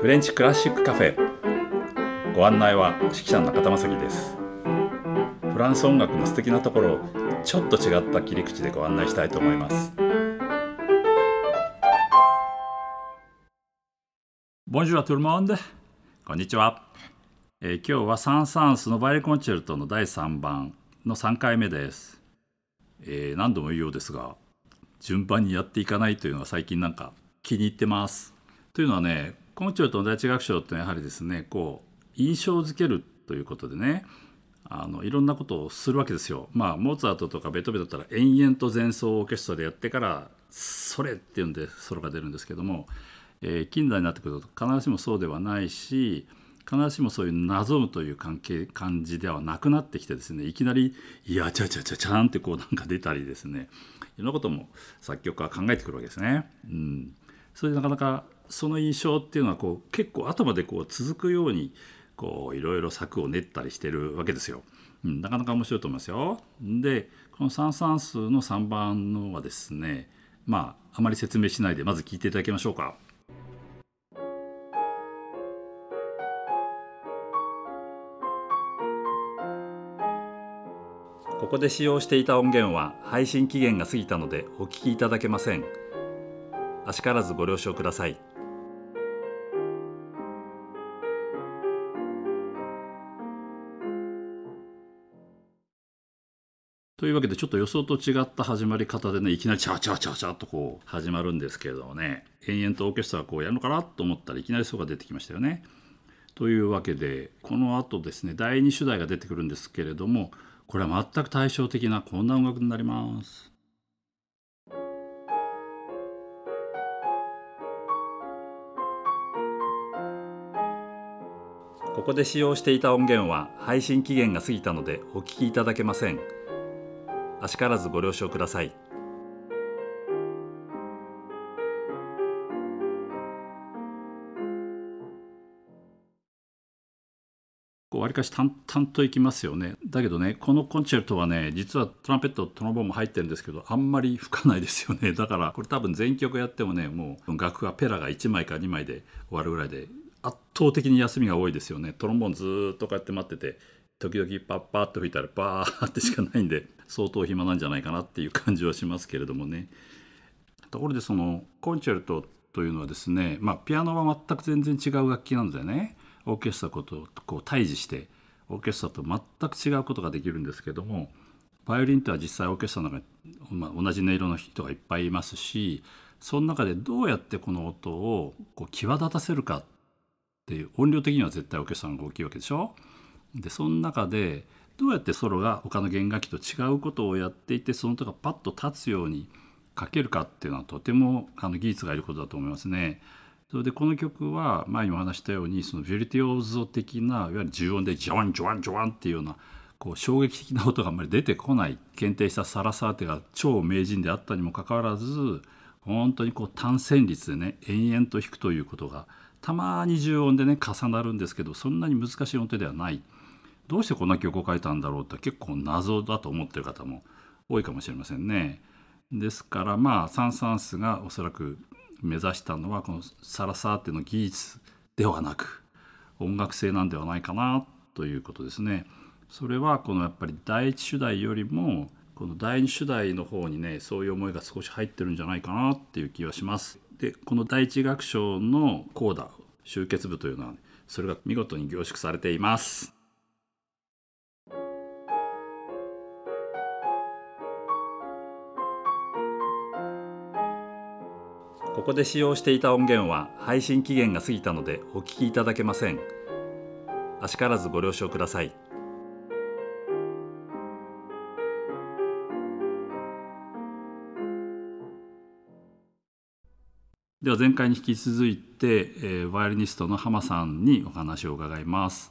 フレンチクラシックカフェ。ご案内は指揮者の中田正樹です。フランス音楽の素敵なところをちょっと違った切り口でご案内したいと思います。ボンジュラトゥルモンデこんにちは、えー、今日はサン・サンスのバイレコンチェルトの第3番の3回目です、えー、何度も言うようですが順番にやっていかないというのが最近なんか気に入ってます。というのはねコンチェルトの第一楽章ってやはりですねこう印象づけるということでねあのいろんなことをするわけですよ。まあモーツァルトとかベートーベンだったら延々と前奏オーケストラでやってから「それ!」っていうんでソロが出るんですけども、えー、近代になってくると必ずしもそうではないし必ずしもそういうなぞむという関係感じではなくなってきてですねいきなり「いやちゃちゃちゃちゃん」ってこうなんか出たりですねいろんなことも作曲家は考えてくるわけですね。うん、それでなかなかその印象っていうのはこう結構後までこう続くようにこういろいろ策を練ったりしてるわけですよ。うん、なかなか面白いと思いますよ。でこの三算数の3番のはですねまああまり説明しないでまず聞いていただきましょうか。ここで使用していた音源は配信期限が過ぎたのでお聞きいただけません。あしからずご了承ください。というわけでちょっと予想と違った始まり方でねいきなりチャーチャーチャーチャーとこう始まるんですけれどもね延々とオーケストラこうやるのかなと思ったらいきなりそうが出てきましたよね。というわけでこの後ですね第2主題が出てくるんですけれどもこれは全く対照的なこんな音楽になります。ここで使用していた音源は配信期限が過ぎたのでお聞きいただけません。あしからずご了承ください。わりかし淡々といきますよね。だけどねこのコンチェルトはね実はトランペットトロンボーンも入ってるんですけどあんまり吹かないですよね。だからこれ多分全曲やってもねもう楽がペラが1枚か2枚で終わるぐらいで圧倒的に休みが多いですよね。トロンボーンずっとこうやって待ってて時々パッパッと吹いたらパーってしかないんで 相当暇なんじゃないかなっていう感じはしますけれどもねところでそのコンチェルトというのはですねまあピアノは全く全然違う楽器なのでねオーケストラとこう対峙してオーケストラと全く違うことができるんですけどもバイオリンっては実際オーケストラの中に、まあ、同じ音色の人がいっぱいいますしその中でどうやってこの音をこう際立たせるかっていう音量的には絶対オーケストラの方が大きいわけでしょ？でその中でどうやってソロが他の弦楽器と違うことをやっていてその音がパッと立つように書けるかっていうのはとてもあの技術がいることだと思いますね。それでこの曲は前にも話したようにそのヴィルトゥオーゾ的ないわゆる重音でジョワンジョワンジョワンっていうようなこう衝撃的な音があんまり出てこない献呈したサラサーテが超名人であったにもかかわらず本当にこう単旋律でね延々と弾くということがたまに重音でね重なるんですけどそんなに難しい音ではない。どうしてこんな曲を書いたんだろうって結構謎だと思ってる方も多いかもしれませんね。ですからまあサン・サンスがおそらく目指したのはこのサラサーテの技術ではなく音楽性なんではないかなということですね。それはこのやっぱり第一主題よりもこの第二主題の方にねそういう思いが少し入ってるんじゃないかなっていう気はします。でこの第一楽章のコーダ集結部というのは、ね、それが見事に凝縮されています。ここで使用していた音源は配信期限が過ぎたのでお聞きいただけません。あしからずご了承ください。では前回に引き続いて、えー、バイオリニストの浜さんにお話を伺います。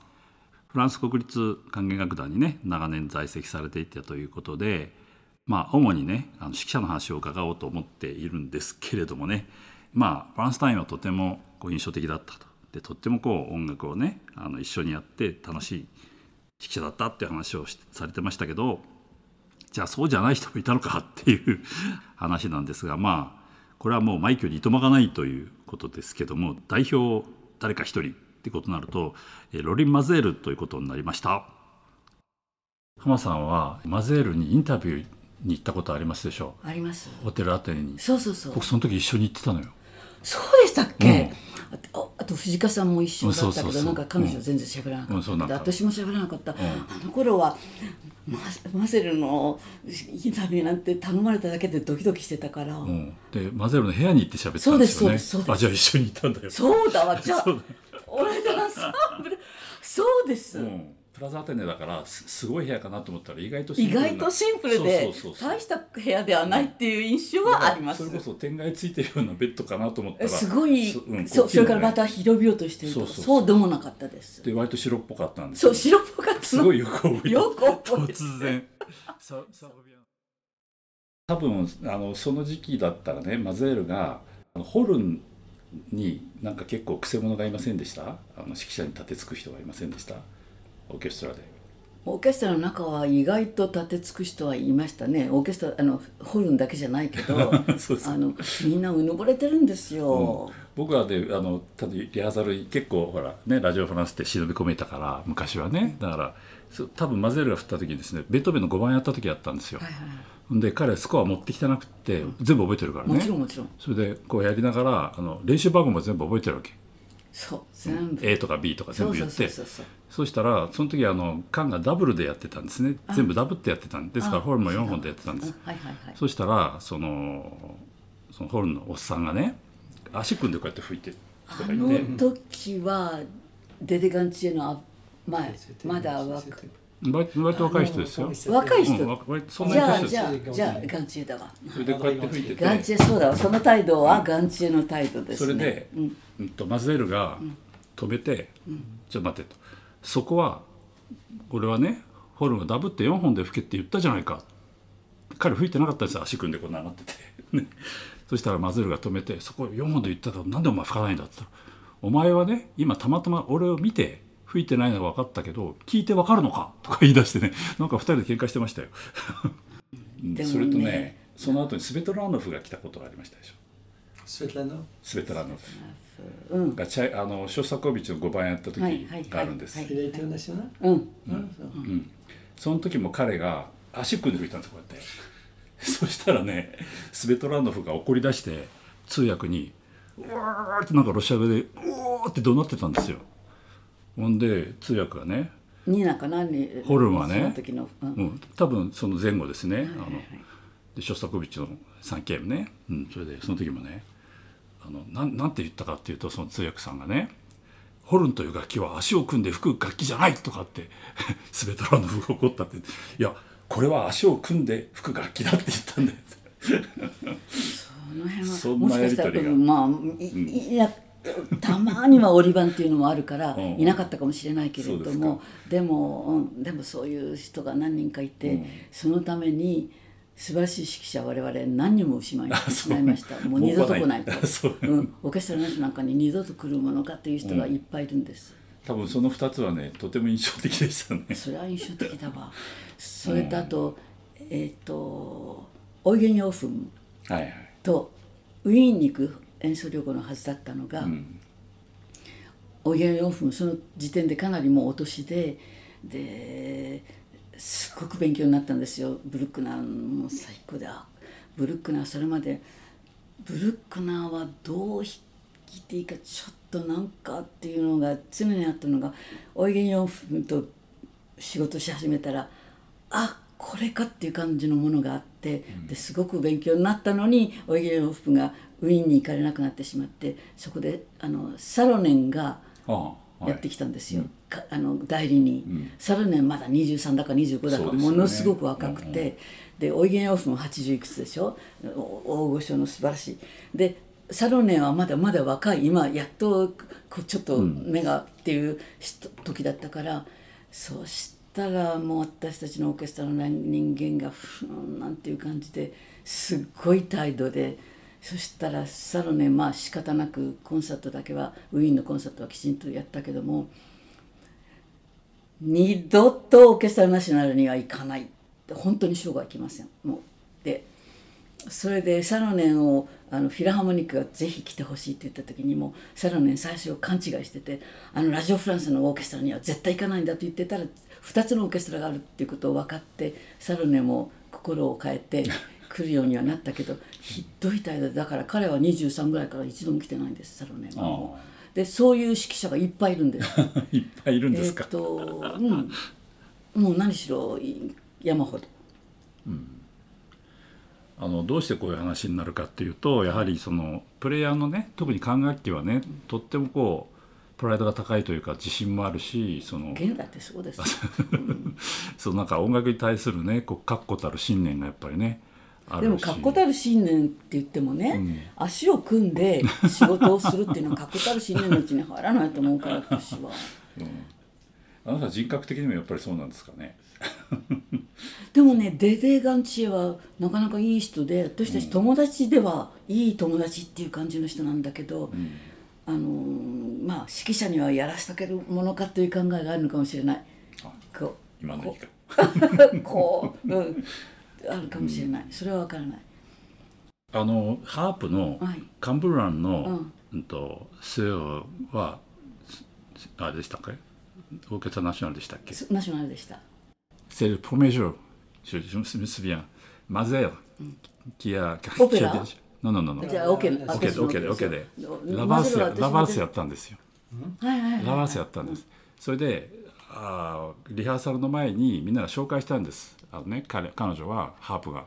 フランス国立管弦楽団にね長年在籍されていたということでまあ主にねあの指揮者の話を伺おうと思っているんですけれどもね。まあフランス単位はとてもこう印象的だったと。でとってもこう音楽をねあの一緒にやって楽しい指揮者だったっていう話をされてましたけどじゃあそうじゃない人もいたのかっていう 話なんですがまあこれはもう枚挙にいとまがないということですけども代表誰か一人ってことになるとえロリン・マゼールということになりました。浜さんはマゼールにインタビューに行ったことありますでしょあります。うホテルアテネに。そうそうそう。僕その時一緒に行ってたのよ。そうでしたっけ、あとあと藤川さんも一緒だったけどなんか彼女全然喋らなかった、うん。そうなんか。私も喋らなかった、あの頃はママセルのインタビューなんて頼まれただけでドキドキしてたから、うん、でマゼールの部屋に行って喋ってたんですよね。そうですそうですあじゃあ一緒に行ったんだよ。そうだわ。じゃあ 俺とアンサンブル。そうです、うん、プラザアテネだからすすごい部屋かなと思ったら意外とシン意プルな。外とシンプルでそうそうそうそう。大した部屋ではないっていう印象はあります。それこそ天外ついてるようなベッドかなと思ったらすごいそうんそうそれからまた広々としてるとかそうそうそう。そうでもなかったです。で割と白っぽかったんですそうよ白っぽかったの。すごいよく覚え突然。ササゴビアン多分あのその時期だったらねマゼールがあのホルンになんか結構くせ者がいませんでした？あの指揮者に立てつく人がいませんでした？オーケストラで。オーケストラの中は意外と立てつく人はいましたね。オーケストラあのホルンだけじゃないけど あのみんなうぬぼれてるんですよ、僕はであのただリハーサル結構ほらねラジオフランスって忍び込めたから昔はね。だから多分マゼールが振った時にですねベートーベンの5番やった時やったんですよ、はいはいで彼スコア持ってきてなくって全部覚えてるからね。もちろんもちろん。それでこうやりながらあの練習番号も全部覚えてるわけそう全部。A とか B とか全部言って。そうしたらその時あの缶がダブルでやってたんですね。全部ダブってやってたんですからあ。ホルンも4本でやってたんです。うん。はいはいはい。そしたらそのそのホルンのおっさんがね足組んでこうやって吹いてる人あがいて。の時はデデガンチエの前まだ若割割と若い人ですよ。若い人、うんじゃあじゃあじゃあガンチエだわ。それでこうやって吹いてて。ガンチエそうだわ。その態度はガンチエの態度ですね。それで、うん。うんとマズエルが止めて、ちょっと待ってと。そこは俺はねホルンがダブって4本で吹けって言ったじゃないか。彼吹いてなかったんですよ足組んでこんななってて、ね、そしたらマズエルが止めてそこ4本で言ったからなんでお前吹かないんだって言ったらお前はね今たまたま俺を見て吹いてないのが分かったけど聞いて分かるのか？とか言い出してね。なんか2人で喧嘩してましたよ。ね。それとねその後にスベトラーノフが来たことがありましたでしょ。スベトラーノフ。うん。がチャイあのショスタコービッチの5番やった時があるんです、はい Il a été au national うん。Ah, ça. その時も彼が足組んで吹いたんですよこうやって。そしたらねスベトラーノフが怒り出して通訳に「うわー」ってなんかロシア語で「うおー」って怒鳴ってたんですよほんで通訳がね、ニーナかなにホルンはねその時の、うん。うん、多分その前後ですね、はいはいあのでショスタコービッチの3ゲームね、うん、それでその時もねあのなんなんて言ったかっていうとその通訳さんがね「ホルンという楽器は足を組んで吹く楽器じゃない」とかって スベトラーノフが怒ったって「いやこれは足を組んで吹く楽器だ」って言ったんだよ。この辺はそんなやりとりが。もしかしたらうんまあいいやたまには折り番っていうのもあるからうん。いなかったかもしれないけれどもでも、うん、でもそういう人が何人かいて、うん。そのために素晴らしい指揮者我々何人も失い失いました。もう二度と来ないと。う う。ん、オーケストラの人なんかに二度と来るものかっていう人がいっぱいいるんです、多分その2つはねとても印象的でしたね。それは印象的だわ。それとあと、えっ、とオイゲン・ヨーフンはいはい、とウィーンに行く演奏旅行のはずだったのが、うん、おい4分その時点でかなりもうお年でですっごく勉強になったんですよ。ブルックナーも最高であブルックナーそれまでブルックナーはどう弾いていいかちょっとなんかっていうのが常にあったのがおいげん4分と仕事し始めたらあこれかっていう感じのものがあって、ですごく勉強になったのにおいげん4分がウィーンに行かれなくなってしまってそこであのサロネンがああはい。やってきたんですよ、かあの代理に、サロネンまだ23だか25だかものすごく若くて、でオイゲン・オフも80いくつでしょ？お大御所の素晴らしい。でサロネンはまだまだ若い今やっとこうちょっと目がっていう人時だったからそうしたらもう私たちのオーケストラの人間がふんなんていう感じですっごい態度でそしたらサロネまあ仕方なくコンサートだけはウィーンのコンサートはきちんとやったけども二度とオーケストラナショナルには行かない本当に生涯行きません。もうでそれでサロネンをあのフィラハーモニックがぜひ来てほしいって言った時にもサロネン最初勘違いしててあのラジオフランスのオーケストラには絶対行かないんだと言ってたら2つのオーケストラがあるっていうことを分かってサロネンも心を変えて 来るようにはなったけどひどい態度でだから彼は23ぐらいから一度も来てないんですサロネンはもうでそういう指揮者がいっぱいいるんです。いっぱいいるんですか？えーっ、とうん。もう何しろ山ほど。あのどうしてこういう話になるかっていうとやはりそのプレイヤーのね特に管楽器はねとってもこうプライドが高いというか自信もあるしその現代ってそうです そのなんか音楽に対するねこう確固たる信念がやっぱりねでも確固たる信念って言ってもね、足を組んで仕事をするっていうのは 確固たる信念のうちに入らないと思うから私は。あなた人格的にもやっぱりそうなんですかね。でもねデデガンチエはなかなかいい人で私たち友達ではいい友達っていう感じの人なんだけど、あのーまあ指揮者にはやらしとけるものかという考えがあるのかもしれない。こう今の言い方。こう、うん、あるかもしれない、それは分からない。あのハープのはい。カンブランの、うん。とセオはすあれでしたっけ？オーケストラナショナルでしたっけ？すナショナルでした。C'est le premier jour, je, je me souviens, Mazel, qui a... qui a- Non, non, non, non. じゃあ OK オッケー私の OK で OK でラマバースやゼルは私もラバースやったんですよ。はいはいはいラバースやったんです。それであーリハーサルの前にみんなが紹介したんです。あのね彼彼女はハープが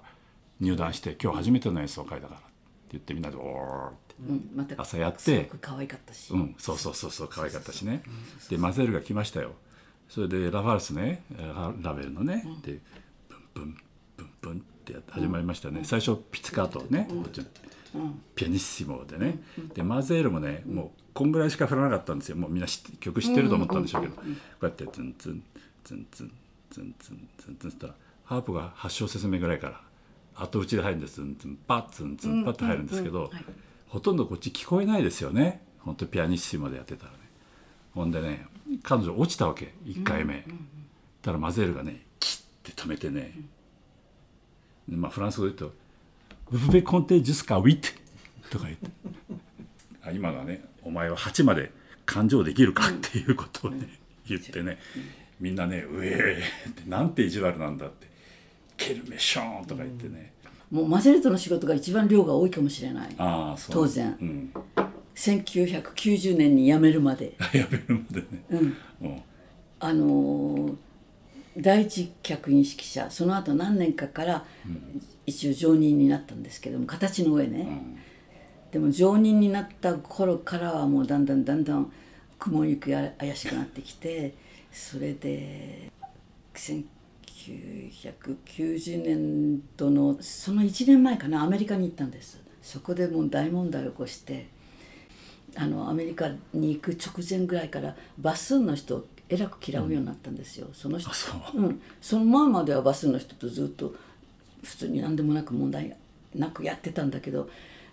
入団して今日初めての演奏会だからって言ってみんなでおーってうん、また朝やってすごく可愛かったし、うん、そうそうそうそう可愛かったしね。でマゼルが来ましたよ。それでラファルスねララベルのね、でブンブンブンブンって始まりましたね、最初ピッツカートね、ピアニッシモでね、でマゼールもねもうこんぐらいしか振らなかったんですよ。もうみんな知って曲知ってると思ったんでしょうけど、こうやってツンツンツンツンツンツンツンツンったらハープが8小節目ぐらいから後打ちで入るんですツンツンパッツンツンパッって入るんですけど、ほとんどこっち聞こえないですよね本当ピアニッシモでやってたらねほんでね彼女落ちたわけ1回目、たらマゼールがねキッて止めてね、でまあフランス語で言うと「Vous pouvez compter jusqu'à 8」とか言って。あ今のはね「お前は8まで感情できるか?」っていうことをね言ってねみんなね「うえー」ってなんて意地悪なんだって「ケルメショーン」とか言ってね、もうマゼルトの仕事が一番量が多いかもしれない。ああそう。当然。うん、1990年に辞めるまで。やめるまでね、うん。あのー第一客員指揮者その後何年かから一応常任になったんですけども形の上ね、でも常任になった頃からはもうだんだんだんだん雲行きが怪しくなってきてそれで1990年度のその1年前かなアメリカに行ったんです。そこでもう大問題を起こしてあのアメリカに行く直前ぐらいからバスーンの人をえらく嫌うようになったんですよ、その人。う。うん、その前まではバスの人とずっと普通に何でもなく問題なくやってたんだけど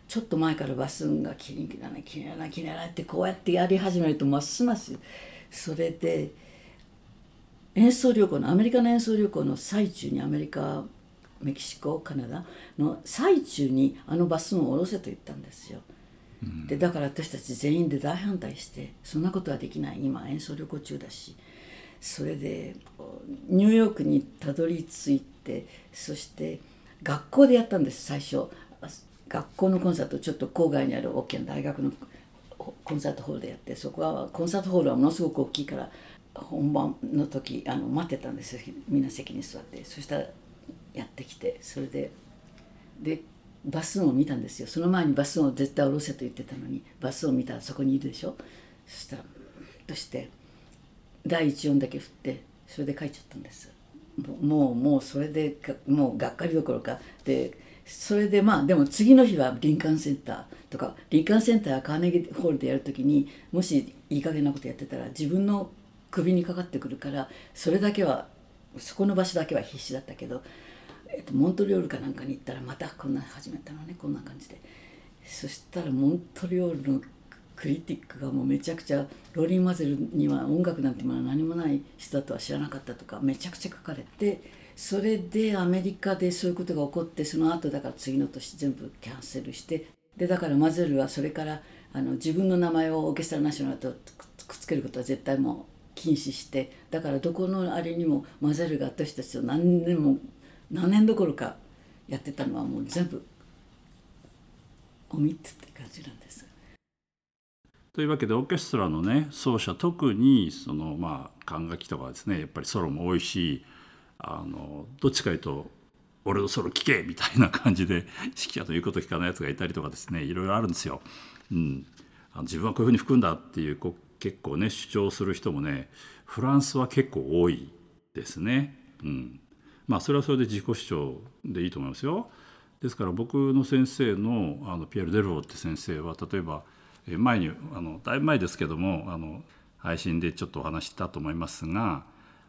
ちょっと前からバスンが気に入らない気に入らない気に入らないってこうやってやり始めるとますますそれで演奏旅行のアメリカの演奏旅行の最中にアメリカメキシコカナダの最中にあのバスンを下ろせと言ったんですよ。でだから私たち全員で大反対してそんなことはできない。今演奏旅行中だし。それでニューヨークにたどり着いてそして学校でやったんです最初。学校のコンサートちょっと郊外にある大きな大学のコンサートホールでやってそこはコンサートホールはものすごく大きいから本番の時あの待ってたんですよ。みんな席に座って。そしたらやってきて。それででバスを見たんですよ。その前にバスを絶対降ろせと言ってたのに。バスを見たらそこにいるでしょ。そしたらとして第一音だけ振ってそれで書いちゃったんです。もうもうそれでもうがっかりどころか。でそれでまあでも次の日はリンカーンセンターとかリンカーンセンターはカーネギーホールでやるときにもしいい加減なことやってたら自分の首にかかってくるからそれだけはそこの場所だけは必死だったけど、えっと、モントリオールかなんかに行ったらまたこんな始めたのねこんな感じで。そしたらモントリオールのクリティックがもうめちゃくちゃローリン・マゼルには音楽なんてものは何もない人だとは知らなかったとかめちゃくちゃ書かれてそれでアメリカでそういうことが起こってその後だから次の年全部キャンセルしてでだからマゼルはそれからあの自分の名前をオーケストラナショナルとくっつけることは絶対もう禁止してだからどこのあれにもマゼルが私たちと何年も何年どころかやってたのはもう全部おみつって感じなんです。というわけでオーケストラのね奏者特にそのまあ管楽器とかですねやっぱりソロも多いしあのどっちかいうと俺のソロ聴けみたいな感じで指揮者ということ聞かないやつがいたりとかですねいろいろあるんですよ。うん、あの自分はこういうふうに吹くんだっていうこう結構ね主張する人もねフランスは結構多いですね。うん、まあそれはそれで自己主張でいいと思いますよ。ですから僕の先生のあのピエール・デルローって先生は例えば前にあのだいぶ前ですけどもあの配信でちょっとお話したと思いますが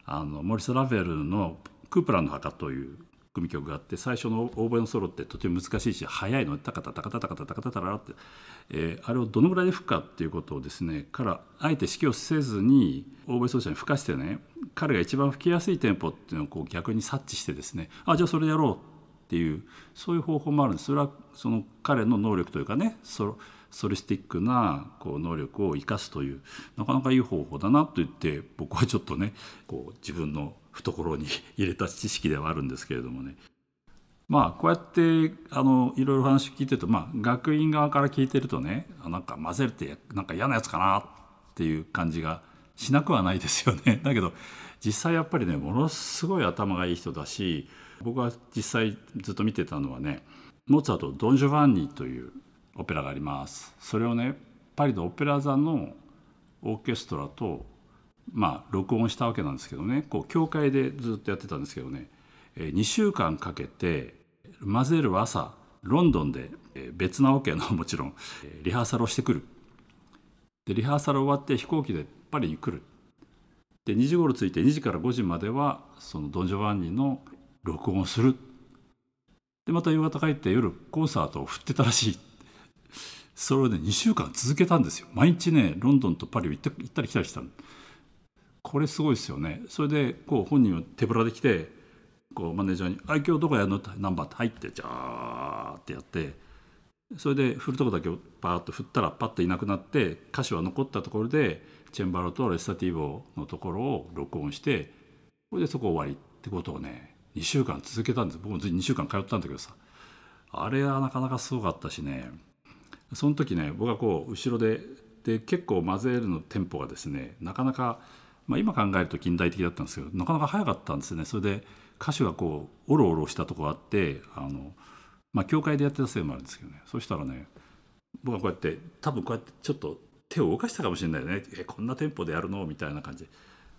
あのモリス・ラヴェルの「クープランの墓」という組曲があって最初のオーボエのソロってとても難しいし速いのタカタタカタタカタタカタタラって、えー、あれをどのぐらいで吹くかっていうことをですねからあえて指揮をせずにオーボエ奏者に吹かしてね彼が一番吹きやすいテンポっていうのをこう逆に察知してですねあじゃあそれやろうっていうそういう方法もあるんですそれはその彼の能力というかねソロソリスティックなこう能力を生かすというなかなかいい方法だなと言って僕はちょっとねこう自分の懐に入れた知識ではあるんですけれどもねまあこうやってあのいろいろ話聞いてると、まあ、学院側から聞いてるとねなんか混ぜるってなんか嫌なやつかなっていう感じがしなくはないですよね。だけど実際やっぱりねものすごい頭がいい人だし僕は実際ずっと見てたのはねモーツァルト「ドン・ジョバンニ」というオペラがあります。それをねパリのオペラ座のオーケストラとまあ録音したわけなんですけどねこう教会でずっとやってたんですけどね2週間かけて混ぜる朝ロンドンで別なオケの もちろんリハーサルをしてくる。でリハーサル終わって飛行機でパリに来る。で2時頃着いて2時から5時まではそのドン・ジョバンニの録音をする。でまた夕方帰って夜コンサートを振ってたらしい。それをね2週間続けたんですよ。毎日ねロンドンとパリを行ったり来たりしたこれすごいですよね。それでこう本人は手ぶらで来てこうマネージャーに「あ今日どこやるの?」ナンバーって入ってジャーってやってそれで振るとこだけをパーッと振ったらパッといなくなって歌詞は残ったところでチェンバロとレスタティーボのところを録音してこれでそこ終わりってことをね2週間続けたんです。僕も2週間通ったんだけどさ。あれはなかなかすごかったしね。その時ね僕はこう後ろでで結構混ぜるのテンポがですねなかなか、まあ、今考えると近代的だったんですけどなかなか早かったんですね。それで歌手がこうおろおろしたとこあってあの、まあ、教会でやってたせいもあるんですけどね。そしたらね僕はこうやって多分こうやってちょっと手を動かしたかもしれないね。えこんなテンポでやるの？みたいな感じ。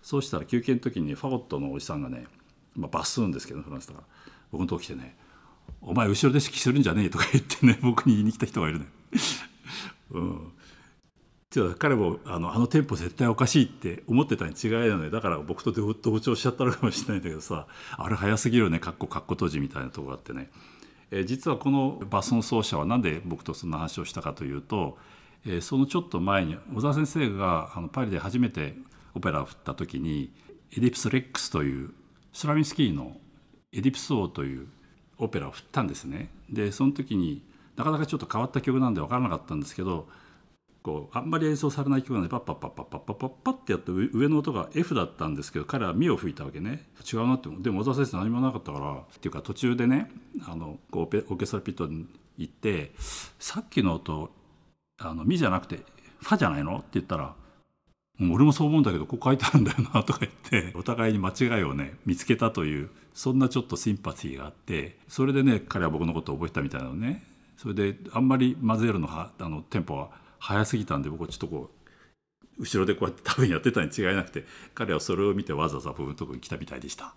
そうしたら休憩の時にファゴットのおじさんがね、まあ、バスーンですけどフランスだから。僕のとこ来てね「お前後ろで指揮するんじゃねえ」とか言ってね僕に言いに来た人がいるね。うん、じゃあ彼もあのあのテンポ絶対おかしいって思ってたに違いなのでだから僕と同調しちゃったのかもしれないんだけどさあれ早すぎるよねかっこかっこ閉じみたいなとこがあってね、えー、実はこのバスの奏者は何で僕とそんな話をしたかというと、え、そのちょっと前に小沢先生があのパリで初めてオペラを振った時にエディプス・レックスというスラミンスキーの「エディプス王」というオペラを振ったんですね。でその時になかなかちょっと変わった曲なんで分からなかったんですけどこうあんまり演奏されない曲なんでパッパッパッパッパッパッパッパッってやって上の音が F だったんですけど彼はミを吹いたわけね違うなってでも小沢先生何もなかったからっていうか途中でねあのこうオーケストラピットに行ってさっきの音あのミじゃなくてファじゃないの？って言ったら俺もそう思うんだけどこう書いてあるんだよなとか言ってお互いに間違いをね見つけたというそんなちょっとシンパシーがあってそれでね彼は僕のことを覚えたみたいなのね。それであんまり混ぜるのあのテンポは速すぎたんで僕はちょっとこう後ろでこうやって多分やってたに違いなくて彼はそれを見てわざわざ僕のところに来たみたいでした。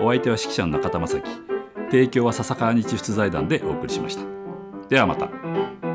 お相手は指揮者の中田正樹。提供は笹川日出財団でお送りしましたではまた。